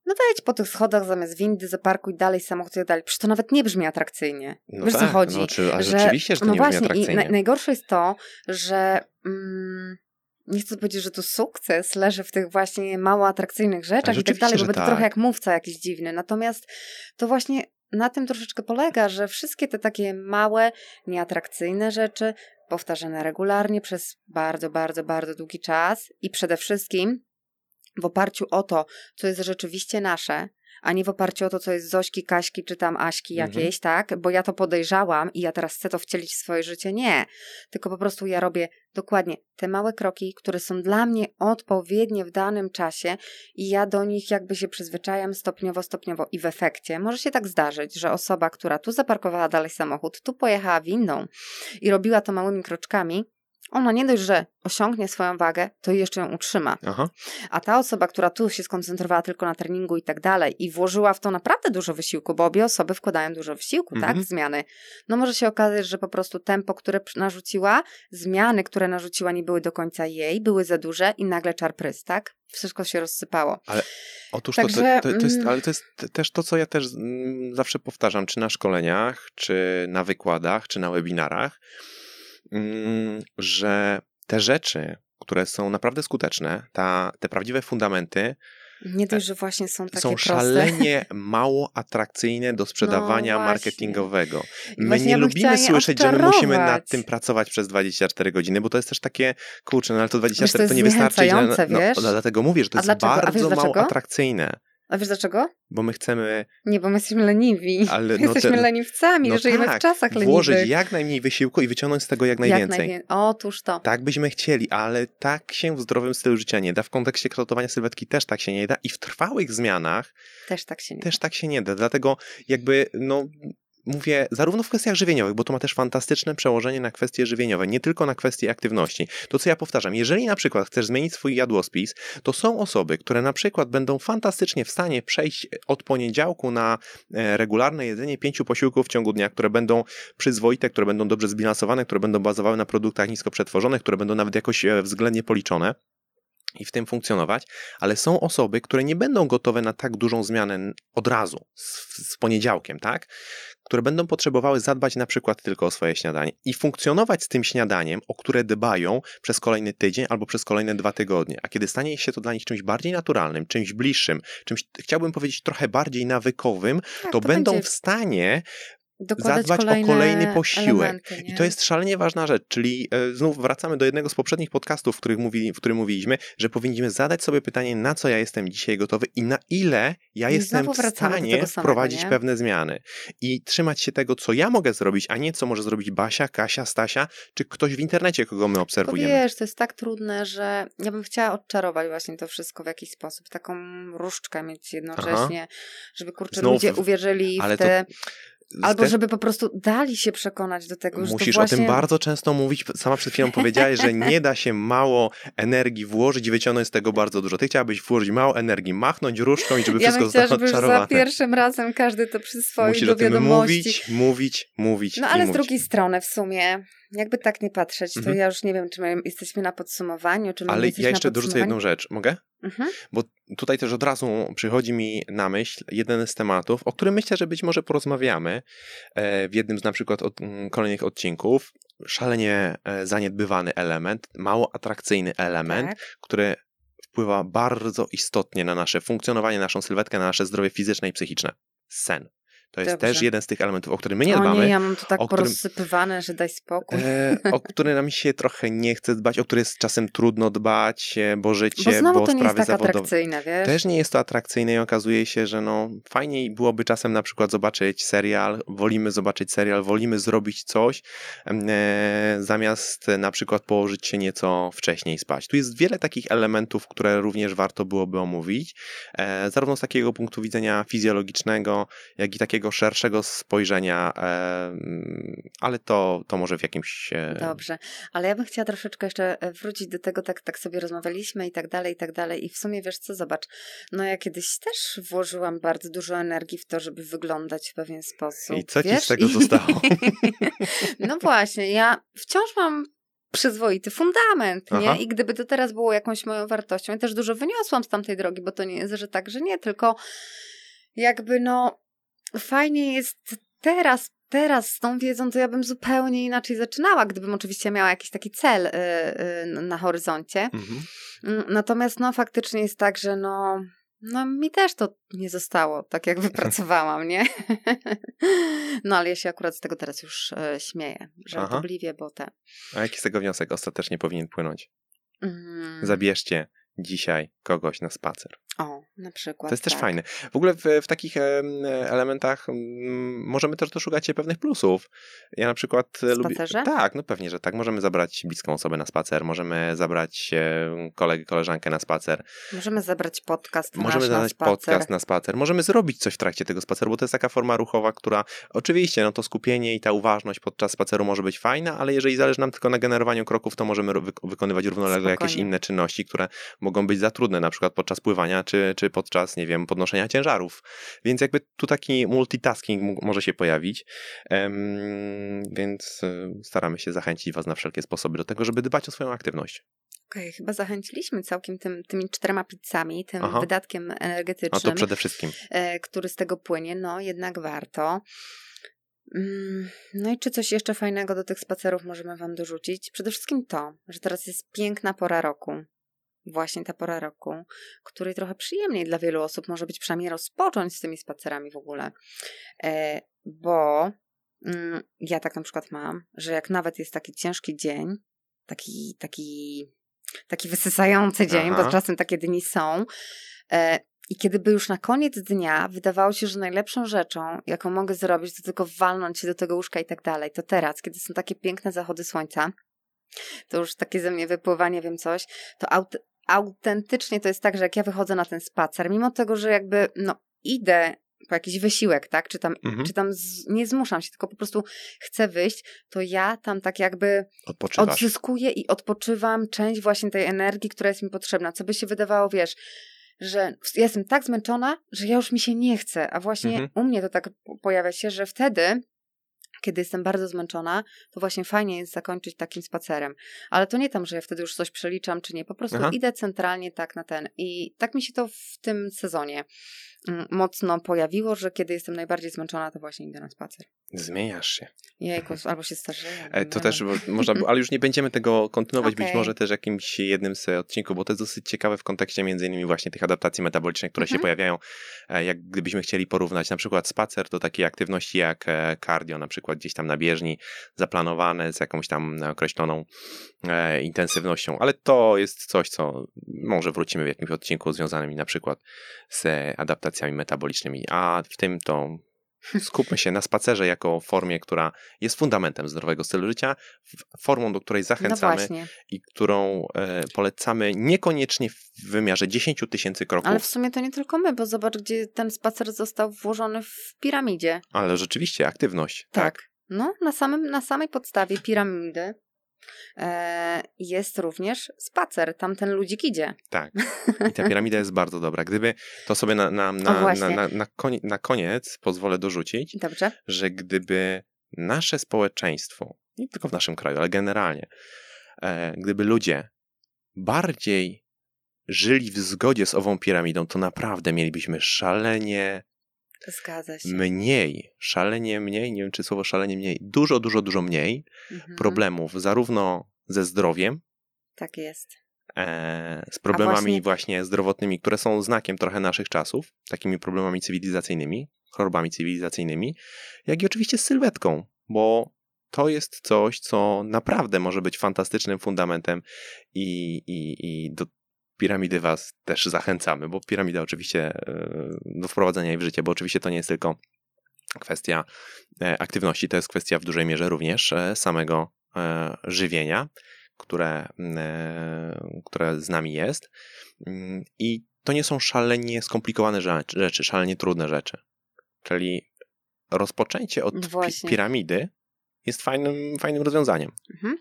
no wejdź po tych schodach zamiast windy, zaparkuj dalej samochód i dalej. Przecież to nawet nie brzmi atrakcyjnie. No Wiesz tak, co chodzi? No, czy, a że, rzeczywiście, że to no nie właśnie, brzmi atrakcyjnie. I na, najgorsze jest to, że... Mm, nie chcę powiedzieć, że tu sukces leży w tych właśnie mało atrakcyjnych rzeczach i tak dalej, bo to tak. trochę jak mówca jakiś dziwny. Natomiast to właśnie na tym troszeczkę polega, że wszystkie te takie małe, nieatrakcyjne rzeczy, powtarzane regularnie przez bardzo, bardzo, bardzo długi czas i przede wszystkim w oparciu o to, co jest rzeczywiście nasze, a nie w oparciu o to, co jest Zośki, Kaśki czy tam Aśki mhm. jakieś, mhm. tak? Bo ja to podejrzałam i ja teraz chcę to wcielić w swoje życie. Nie. Tylko po prostu ja robię dokładnie te małe kroki, które są dla mnie odpowiednie w danym czasie i ja do nich jakby się przyzwyczajam stopniowo, stopniowo i w efekcie może się tak zdarzyć, że osoba, która tu zaparkowała dalej samochód, tu pojechała windą i robiła to małymi kroczkami, ona nie dość, że osiągnie swoją wagę, to jeszcze ją utrzyma. Aha. A ta osoba, która tu się skoncentrowała tylko na treningu i tak dalej i włożyła w to naprawdę dużo wysiłku, bo obie osoby wkładają dużo wysiłku, tak, mhm. tak, zmiany, no może się okazać, że po prostu tempo, które narzuciła, zmiany, które narzuciła nie były do końca jej, były za duże i nagle czarprys, tak? Wszystko się rozsypało. Ale otóż Także, to, to, to, jest, mm. ale to jest też to, co ja też mm, zawsze powtarzam, czy na szkoleniach, czy na wykładach, czy na webinarach, że te rzeczy, które są naprawdę skuteczne, ta, te prawdziwe fundamenty, nie dość, że właśnie są takie Są szalenie mało atrakcyjne do sprzedawania no marketingowego. My nie ja lubimy słyszeć, że my musimy nad tym pracować przez 24 godziny, bo to jest też takie, kurczę, no ale to 24 wiesz, to, to nie wystarczy. No, no, dlatego mówię, że to jest dlaczego? bardzo mało atrakcyjne. A wiesz dlaczego? Bo my chcemy. Nie, bo my jesteśmy leniwi. Ale no jesteśmy te... leniwcami, no żyjemy tak, w czasach leniwych. Włożyć jak najmniej wysiłku i wyciągnąć z tego jak najwięcej. Jak Otóż to. Tak byśmy chcieli, ale tak się w zdrowym stylu życia nie da. W kontekście kształtowania sylwetki też tak się nie da. I w trwałych zmianach też tak się nie też da. tak się nie da. Dlatego jakby, no, mówię zarówno w kwestiach żywieniowych, bo to ma też fantastyczne przełożenie na kwestie żywieniowe, nie tylko na kwestie aktywności. To co ja powtarzam, jeżeli na przykład chcesz zmienić swój jadłospis, to są osoby, które na przykład będą fantastycznie w stanie przejść od poniedziałku na e, regularne jedzenie pięciu posiłków w ciągu dnia, które będą przyzwoite, które będą dobrze zbilansowane, które będą bazowały na produktach nisko przetworzonych, które będą nawet jakoś e, względnie policzone i w tym funkcjonować, ale są osoby, które nie będą gotowe na tak dużą zmianę od razu, z, z, poniedziałkiem, tak? Które będą potrzebowały zadbać na przykład tylko o swoje śniadanie i funkcjonować z tym śniadaniem, o które dbają przez kolejny tydzień albo przez kolejne dwa tygodnie. A kiedy stanie się to dla nich czymś bardziej naturalnym, czymś bliższym, czymś, chciałbym powiedzieć, trochę bardziej nawykowym, tak, to, to, będą będzie... w stanie zadbać o kolejny posiłek. I to jest szalenie ważna rzecz, czyli e, znów wracamy do jednego z poprzednich podcastów, w, których mówili, w którym mówiliśmy, że powinniśmy zadać sobie pytanie, na co ja jestem dzisiaj gotowy i na ile ja I jestem w stanie wprowadzić samego, pewne zmiany. I trzymać się tego, co ja mogę zrobić, a nie co może zrobić Basia, Kasia, Stasia, czy ktoś w internecie, kogo my obserwujemy. Tylko wiesz, to jest tak trudne, że ja bym chciała odczarować właśnie to wszystko w jakiś sposób, taką różdżkę mieć jednocześnie, Aha. żeby kurczę Znów, ludzie uwierzyli w te... To Albo żeby po prostu dali się przekonać do tego, że Musisz to właśnie... o tym bardzo często mówić. Sama przed chwilą powiedziałaś, że nie da się mało energii włożyć i wyciągnąć z tego bardzo dużo. Ty chciałabyś włożyć mało energii, machnąć różką i żeby ja wszystko zostało odczarowane. za pierwszym razem każdy to przyswoił Musisz do o tym wiadomości. mówić, mówić, mówić No ale z drugiej strony w sumie jakby tak nie patrzeć, to mhm. ja już nie wiem, czy my jesteśmy na podsumowaniu, czy my Ale ja jeszcze dorzucę jedną rzecz. Mogę? Mhm. Bo tutaj też od razu przychodzi mi na myśl jeden z tematów, o którym myślę, że być może porozmawiamy e, w jednym z na przykład od, mm, kolejnych odcinków. Szalenie e, zaniedbywany element, mało atrakcyjny element, tak. który wpływa bardzo istotnie na nasze funkcjonowanie, naszą sylwetkę, na nasze zdrowie fizyczne i psychiczne. Sen. To jest Dobrze. też jeden z tych elementów, o którym my nie dbamy. O nie, ja mam to tak porozsypywane, że daj spokój. E, o które nam się trochę nie chce dbać, o które jest czasem trudno dbać, e, bo życie, bo, znowu bo to sprawy nie jest tak zawodowe. atrakcyjne, wiesz? Też nie jest to atrakcyjne i okazuje się, że no fajniej byłoby czasem na przykład zobaczyć serial, wolimy zobaczyć serial, wolimy zrobić coś, e, zamiast na przykład położyć się nieco wcześniej spać. Tu jest wiele takich elementów, które również warto byłoby omówić, e, zarówno z takiego punktu widzenia fizjologicznego, jak i takiego szerszego spojrzenia, ale to, to może w jakimś... E, Dobrze, ale ja bym chciała troszeczkę jeszcze e, wrócić do tego, tak, tak sobie rozmawialiśmy i tak dalej, i tak dalej. I w sumie wiesz co, zobacz, no ja kiedyś też włożyłam bardzo dużo energii w to, żeby wyglądać w pewien sposób. I co wiesz? ci z tego zostało? no właśnie, ja wciąż mam przyzwoity fundament, Aha. nie? I gdyby to teraz było jakąś moją wartością, ja też dużo wyniosłam z tamtej drogi, bo to nie jest, że tak, że nie, tylko jakby no fajnie jest teraz, teraz z tą wiedzą, to ja bym zupełnie inaczej zaczynała, gdybym oczywiście miała jakiś taki cel y, y, na horyzoncie. Mhm. Natomiast no faktycznie jest tak, że no, no mi też to nie zostało tak, jak wypracowałam, nie? no ale ja się akurat z tego teraz już y, śmieję, żartobliwie, bo te... A jaki z tego wniosek ostatecznie powinien płynąć? Mm. Zabierzcie dzisiaj kogoś na spacer. O, Na przykład. To jest tak. też fajne. W ogóle w, w takich elementach możemy też doszukać się pewnych plusów. Ja na przykład lubię. Tak, no pewnie, że tak. Możemy zabrać bliską osobę na spacer, możemy zabrać kolegę, koleżankę na spacer. Możemy zabrać podcast Możemy zabrać podcast na spacer. Możemy zrobić coś w trakcie tego spaceru, bo to jest taka forma ruchowa, która oczywiście, no to skupienie i ta uważność podczas spaceru może być fajna, ale jeżeli zależy nam tylko na generowaniu kroków, to możemy wy wykonywać równolegle Spokojnie. jakieś inne czynności, które mogą być za trudne, na przykład podczas pływania, czy, czy podczas, nie wiem, podnoszenia ciężarów. Więc jakby tu taki multitasking może się pojawić, um, więc e, staramy się zachęcić Was na wszelkie sposoby do tego, żeby dbać o swoją aktywność. Okej, okay, chyba zachęciliśmy całkiem tym, tymi czterema pizzami, tym Aha. wydatkiem energetycznym. To przede wszystkim. E, który z tego płynie, no jednak warto. Mm, no i czy coś jeszcze fajnego do tych spacerów możemy Wam dorzucić? Przede wszystkim to, że teraz jest piękna pora roku. Właśnie ta pora roku, której trochę przyjemniej dla wielu osób może być przynajmniej rozpocząć z tymi spacerami w ogóle. E, bo mm, ja tak na przykład mam, że jak nawet jest taki ciężki dzień, taki, taki, taki wysysający dzień, Aha. bo czasem takie dni są, e, i kiedy by już na koniec dnia wydawało się, że najlepszą rzeczą, jaką mogę zrobić, to tylko walnąć się do tego łóżka i tak dalej, to teraz, kiedy są takie piękne zachody słońca, to już takie ze mnie wypływanie, wiem coś, to aut autentycznie to jest tak, że jak ja wychodzę na ten spacer, mimo tego, że jakby no idę po jakiś wysiłek, tak? Czy tam, mhm. czy tam z, nie zmuszam się, tylko po prostu chcę wyjść, to ja tam tak jakby odzyskuję i odpoczywam część właśnie tej energii, która jest mi potrzebna. Co by się wydawało, wiesz, że jestem tak zmęczona, że ja już mi się nie chce, a właśnie mhm. u mnie to tak pojawia się, że wtedy kiedy jestem bardzo zmęczona, to właśnie fajnie jest zakończyć takim spacerem. Ale to nie tam, że ja wtedy już coś przeliczam, czy nie. Po prostu Aha. idę centralnie tak na ten. I tak mi się to w tym sezonie mocno pojawiło, że kiedy jestem najbardziej zmęczona, to właśnie idę na spacer. Zmieniasz się. Jejku, albo się starzeję. E, to też można, ale już nie będziemy tego kontynuować, okay. być może też jakimś jednym z odcinków, bo to jest dosyć ciekawe w kontekście między innymi właśnie tych adaptacji metabolicznych, które się mhm. pojawiają. E, jak gdybyśmy chcieli porównać na przykład spacer do takiej aktywności jak e, cardio, na przykład gdzieś tam na bieżni, zaplanowane z jakąś tam określoną intensywnością, ale to jest coś, co może wrócimy w jakimś odcinku związanym na przykład z adaptacjami metabolicznymi, a w tym to Skupmy się na spacerze jako formie, która jest fundamentem zdrowego stylu życia, formą, do której zachęcamy no i którą e, polecamy niekoniecznie w wymiarze 10 tysięcy kroków. Ale w sumie to nie tylko my, bo zobacz, gdzie ten spacer został włożony w piramidzie. Ale rzeczywiście, aktywność. Tak. tak. No, na, samym, na samej podstawie piramidy jest również spacer. Tam ten ludzik idzie. Tak. I ta piramida jest bardzo dobra. Gdyby to sobie na, na, na, na, na, na, koniec, na koniec pozwolę dorzucić, Dobrze. że gdyby nasze społeczeństwo, nie tylko w naszym kraju, ale generalnie, e, gdyby ludzie bardziej żyli w zgodzie z ową piramidą, to naprawdę mielibyśmy szalenie Zgadza się. mniej, szalenie mniej, nie wiem czy słowo szalenie mniej, dużo, dużo, dużo mniej mhm. problemów, zarówno ze zdrowiem. Tak jest. E, z problemami właśnie... właśnie zdrowotnymi, które są znakiem trochę naszych czasów, takimi problemami cywilizacyjnymi, chorobami cywilizacyjnymi, jak i oczywiście z sylwetką, bo to jest coś, co naprawdę może być fantastycznym fundamentem i, i, i do piramidy was też zachęcamy, bo piramida oczywiście e, do wprowadzenia jej w życie, bo oczywiście to nie jest tylko kwestia e, aktywności, to jest kwestia w dużej mierze również e, samego żywienia, które, które z nami jest. I to nie są szalenie skomplikowane rzeczy, szalenie trudne rzeczy. Czyli rozpoczęcie od Właśnie. piramidy jest fajnym, fajnym rozwiązaniem. Mhm.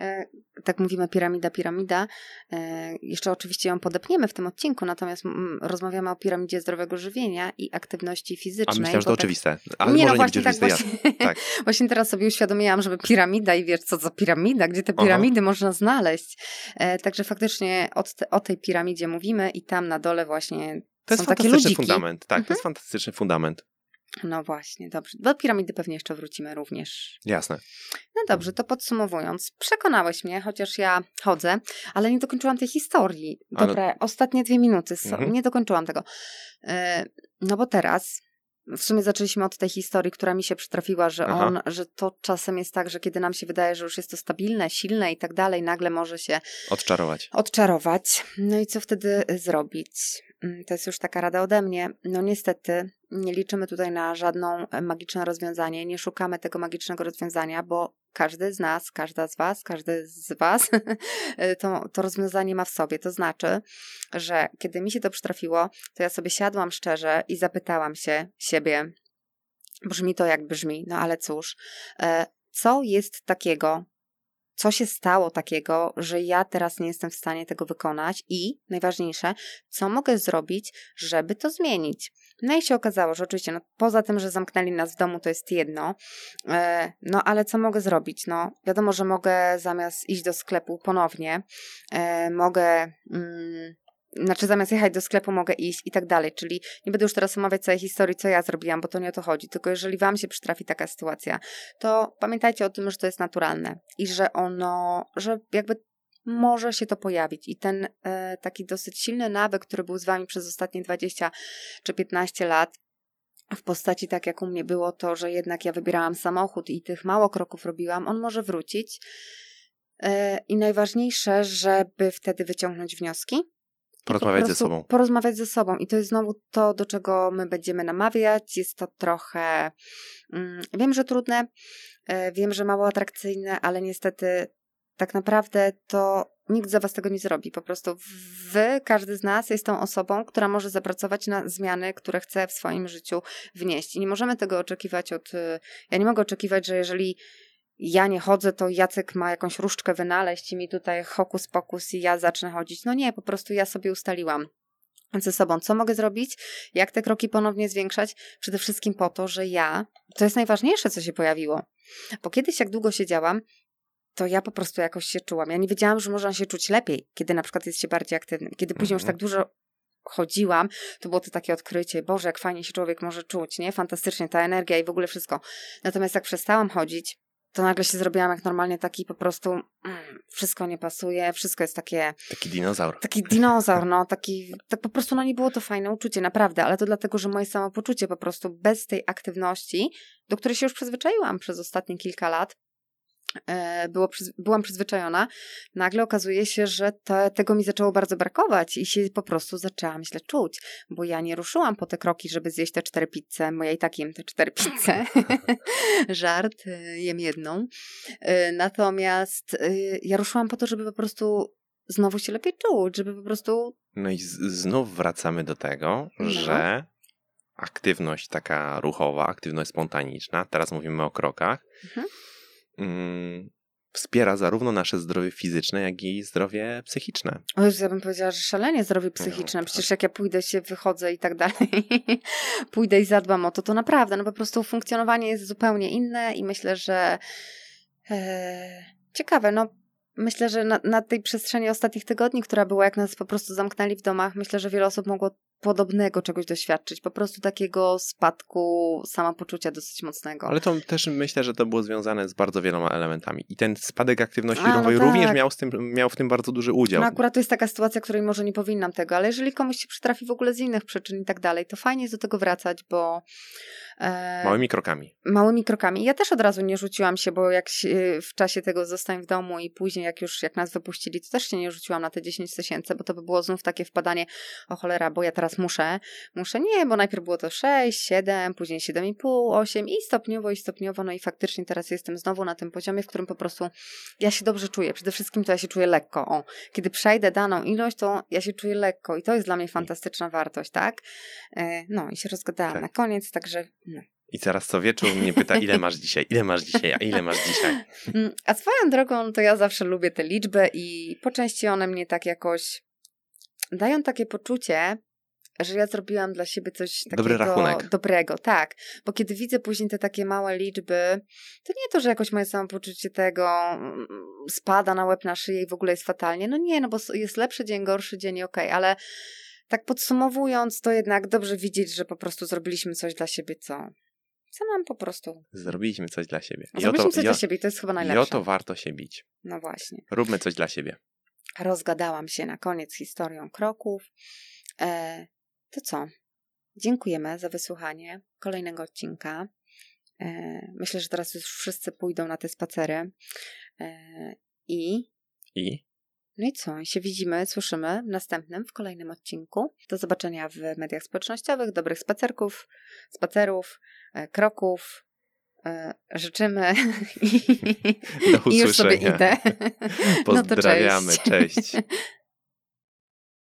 E, tak mówimy piramida, piramida. E, jeszcze oczywiście ją podepniemy w tym odcinku, natomiast rozmawiamy o piramidzie zdrowego żywienia i aktywności fizycznej. A myślę, że to tak... oczywiste. Ale nie, no właśnie, tak, właśnie, tak. właśnie teraz sobie uświadomiłam, żeby piramida i wiesz, co za piramida, gdzie te piramidy Aha. można znaleźć. E, także faktycznie te, o tej piramidzie mówimy i tam na dole właśnie to jest fantastyczny fundament. Tak, mhm. to jest mhm. fantastyczny fundament. No właśnie, dobrze. Do piramidy pewnie jeszcze wrócimy również. Jasne. No dobrze, to podsumowując, przekonałeś mnie, chociaż ja chodzę, ale nie dokończyłam tej historii. Dobra, ale... ostatnie dwie minuty, so, mhm. nie dokończyłam tego. E, no bo teraz w sumie zaczęliśmy od tej historii, która mi się przytrafiła, że Aha. on, że to czasem jest tak, że kiedy nam się wydaje, że już jest to stabilne, silne i tak dalej, nagle może się odczarować. Odczarować. No i co wtedy zrobić? Mm, to jest już taka rada ode mnie, no niestety nie liczymy tutaj na żadną e, magiczne rozwiązanie, nie szukamy tego magicznego rozwiązania, bo każdy z nas, każda z Was, każdy z Was e, to, to rozwiązanie ma w sobie. To znaczy, że kiedy mi się to przytrafiło, to ja sobie siadłam szczerze i zapytałam się siebie, brzmi to jak brzmi, no ale cóż, e, co jest takiego, co się stało takiego, że ja teraz nie jestem w stanie tego wykonać i najważniejsze, co mogę zrobić, żeby to zmienić. No i się okazało, że oczywiście, no, poza tym, że zamknęli nas w domu, to jest jedno, e, no ale co mogę zrobić? No, wiadomo, że mogę zamiast iść do sklepu ponownie, e, mogę. Mm, znaczy zamiast jechać do sklepu mogę iść i tak dalej, czyli nie będę już teraz omawiać całej historii, co ja zrobiłam, bo to nie o to chodzi, tylko jeżeli wam się przytrafi taka sytuacja, to pamiętajcie o tym, że to jest naturalne i że ono, że jakby może się to pojawić i ten e, taki dosyć silny nawyk, który był z wami przez ostatnie 20 czy 15 lat, w postaci tak jak u mnie było to, że jednak ja wybierałam samochód i tych mało kroków robiłam, on może wrócić. E, I najważniejsze, żeby wtedy wyciągnąć wnioski, Porozmawiać ze sobą. Porozmawiać ze sobą. I to jest znowu to, do czego my będziemy namawiać. Jest to trochę, mm, wiem, że trudne, e, wiem, że mało atrakcyjne, ale niestety tak naprawdę to nikt za was tego nie zrobi. Po prostu wy, każdy z nas jest tą osobą, która może zapracować na zmiany, które chce w swoim życiu wnieść. I nie możemy tego oczekiwać od. Ja nie mogę oczekiwać, że jeżeli ja nie chodzę, to Jacek ma jakąś różdżkę wynaleźć i mi tutaj hokus pokus i ja zacznę chodzić. No nie, po prostu ja sobie ustaliłam ze sobą, co mogę zrobić, jak te kroki ponownie zwiększać, przede wszystkim po to, że ja, to jest najważniejsze, co się pojawiło, bo kiedyś jak długo siedziałam, to ja po prostu jakoś się czułam. Ja nie wiedziałam, że można się czuć lepiej, kiedy na przykład jest się bardziej aktywnym. Kiedy później już mhm. tak dużo chodziłam, to było to takie odkrycie, Boże, jak fajnie się człowiek może czuć, nie? Fantastycznie, ta energia i w ogóle wszystko. Natomiast jak przestałam chodzić, to nagle się zrobiłam jak normalnie taki po prostu mm, wszystko nie pasuje, wszystko jest takie... Taki dinozaur. Taki dinozaur, no, taki, tak po prostu no nie było to fajne uczucie, naprawdę, ale to dlatego, że moje samopoczucie po prostu bez tej aktywności, do której się już przyzwyczaiłam przez ostatnie kilka lat, było, byłam przyzwyczajona, nagle okazuje się, że to, tego mi zaczęło bardzo brakować i się po prostu zaczęłam źle czuć, bo ja nie ruszyłam po te kroki, żeby zjeść te cztery pizze, bo ja i tak jem te cztery pizze. Żart, e, jem jedną. E, natomiast ja ruszyłam po to, żeby po prostu znowu się lepiej czuć, żeby po prostu... No i znów wracamy do tego, no. że aktywność taka ruchowa, aktywność spontaniczna, teraz mówimy o krokach, mhm mm, wspiera zarówno nasze zdrowie fizyczne, jak i zdrowie psychiczne. O Jezu, ja bym powiedziała, że szalenie zdrowie psychiczne. No, Przecież tak. jak ja pójdę się, wychodzę i tak dalej, pójdę i zadbam o to, to naprawdę, no po prostu funkcjonowanie jest zupełnie inne i myślę, że e, ciekawe, no myślę, że na, na, tej przestrzeni ostatnich tygodni, która była, jak nas po prostu zamknęli w domach, myślę, że wiele osób mogło podobnego czegoś doświadczyć, po prostu takiego spadku samopoczucia dosyć mocnego. Ale to też myślę, że to było związane z bardzo wieloma elementami. I ten spadek aktywności A, no tak. również miał, z tym, miał w tym bardzo duży udział. No akurat to jest taka sytuacja, której może nie powinnam tego, ale jeżeli komuś się przytrafi w ogóle z innych przyczyn i tak dalej, to fajnie jest do tego wracać, bo małymi krokami. Małymi krokami. Ja też od razu nie rzuciłam się, bo jak w czasie tego zostań w domu i później jak już jak nas wypuścili, to też się nie rzuciłam na te 10 tysięcy, bo to by było znów takie wpadanie, o cholera, bo ja teraz muszę. Muszę nie, bo najpierw było to 6, 7, później 7,5, 8 i stopniowo i stopniowo, no i faktycznie teraz jestem znowu na tym poziomie, w którym po prostu ja się dobrze czuję. Przede wszystkim to ja się czuję lekko. O, kiedy przejdę daną ilość, to ja się czuję lekko i to jest dla mnie fantastyczna wartość, tak? E, no i się rozgadałam tak. na koniec, także no. I zaraz co wieczór mnie pyta, ile masz dzisiaj, ile masz dzisiaj, a ile masz dzisiaj. Mm, a swoją drogą to ja zawsze lubię te liczby i po części one mnie tak jakoś dają takie poczucie, że ja zrobiłam dla siebie coś takiego dobrego, tak. Bo kiedy widzę później te takie małe liczby, to nie to, że jakoś moje samopoczucie tego mm, spada na łeb na szyję i w ogóle jest fatalnie. No nie, no bo jest lepszy dzień, gorszy dzień, okej, okay, ale tak podsumowując, to jednak dobrze widzieć, że po prostu zrobiliśmy coś dla siebie, co, co nam po prostu. Zrobiliśmy coś dla siebie. I Zrobiliśmy to, coś dla siebie i to jest chyba najlepsze. I o to warto się bić. No właśnie. Róbmy coś dla siebie. Rozgadałam się na koniec historią kroków. E, to co? Dziękujemy za wysłuchanie kolejnego odcinka. E, myślę, że teraz już wszyscy pójdą na te spacery. E, I. I? No i co? się widzimy, słyszymy w następnym, w kolejnym odcinku. Do zobaczenia w mediach społecznościowych, dobrych spacerków, spacerów, e, kroków. E, życzymy i, i już sobie idę. Pozdrawiamy, no cześć. cześć.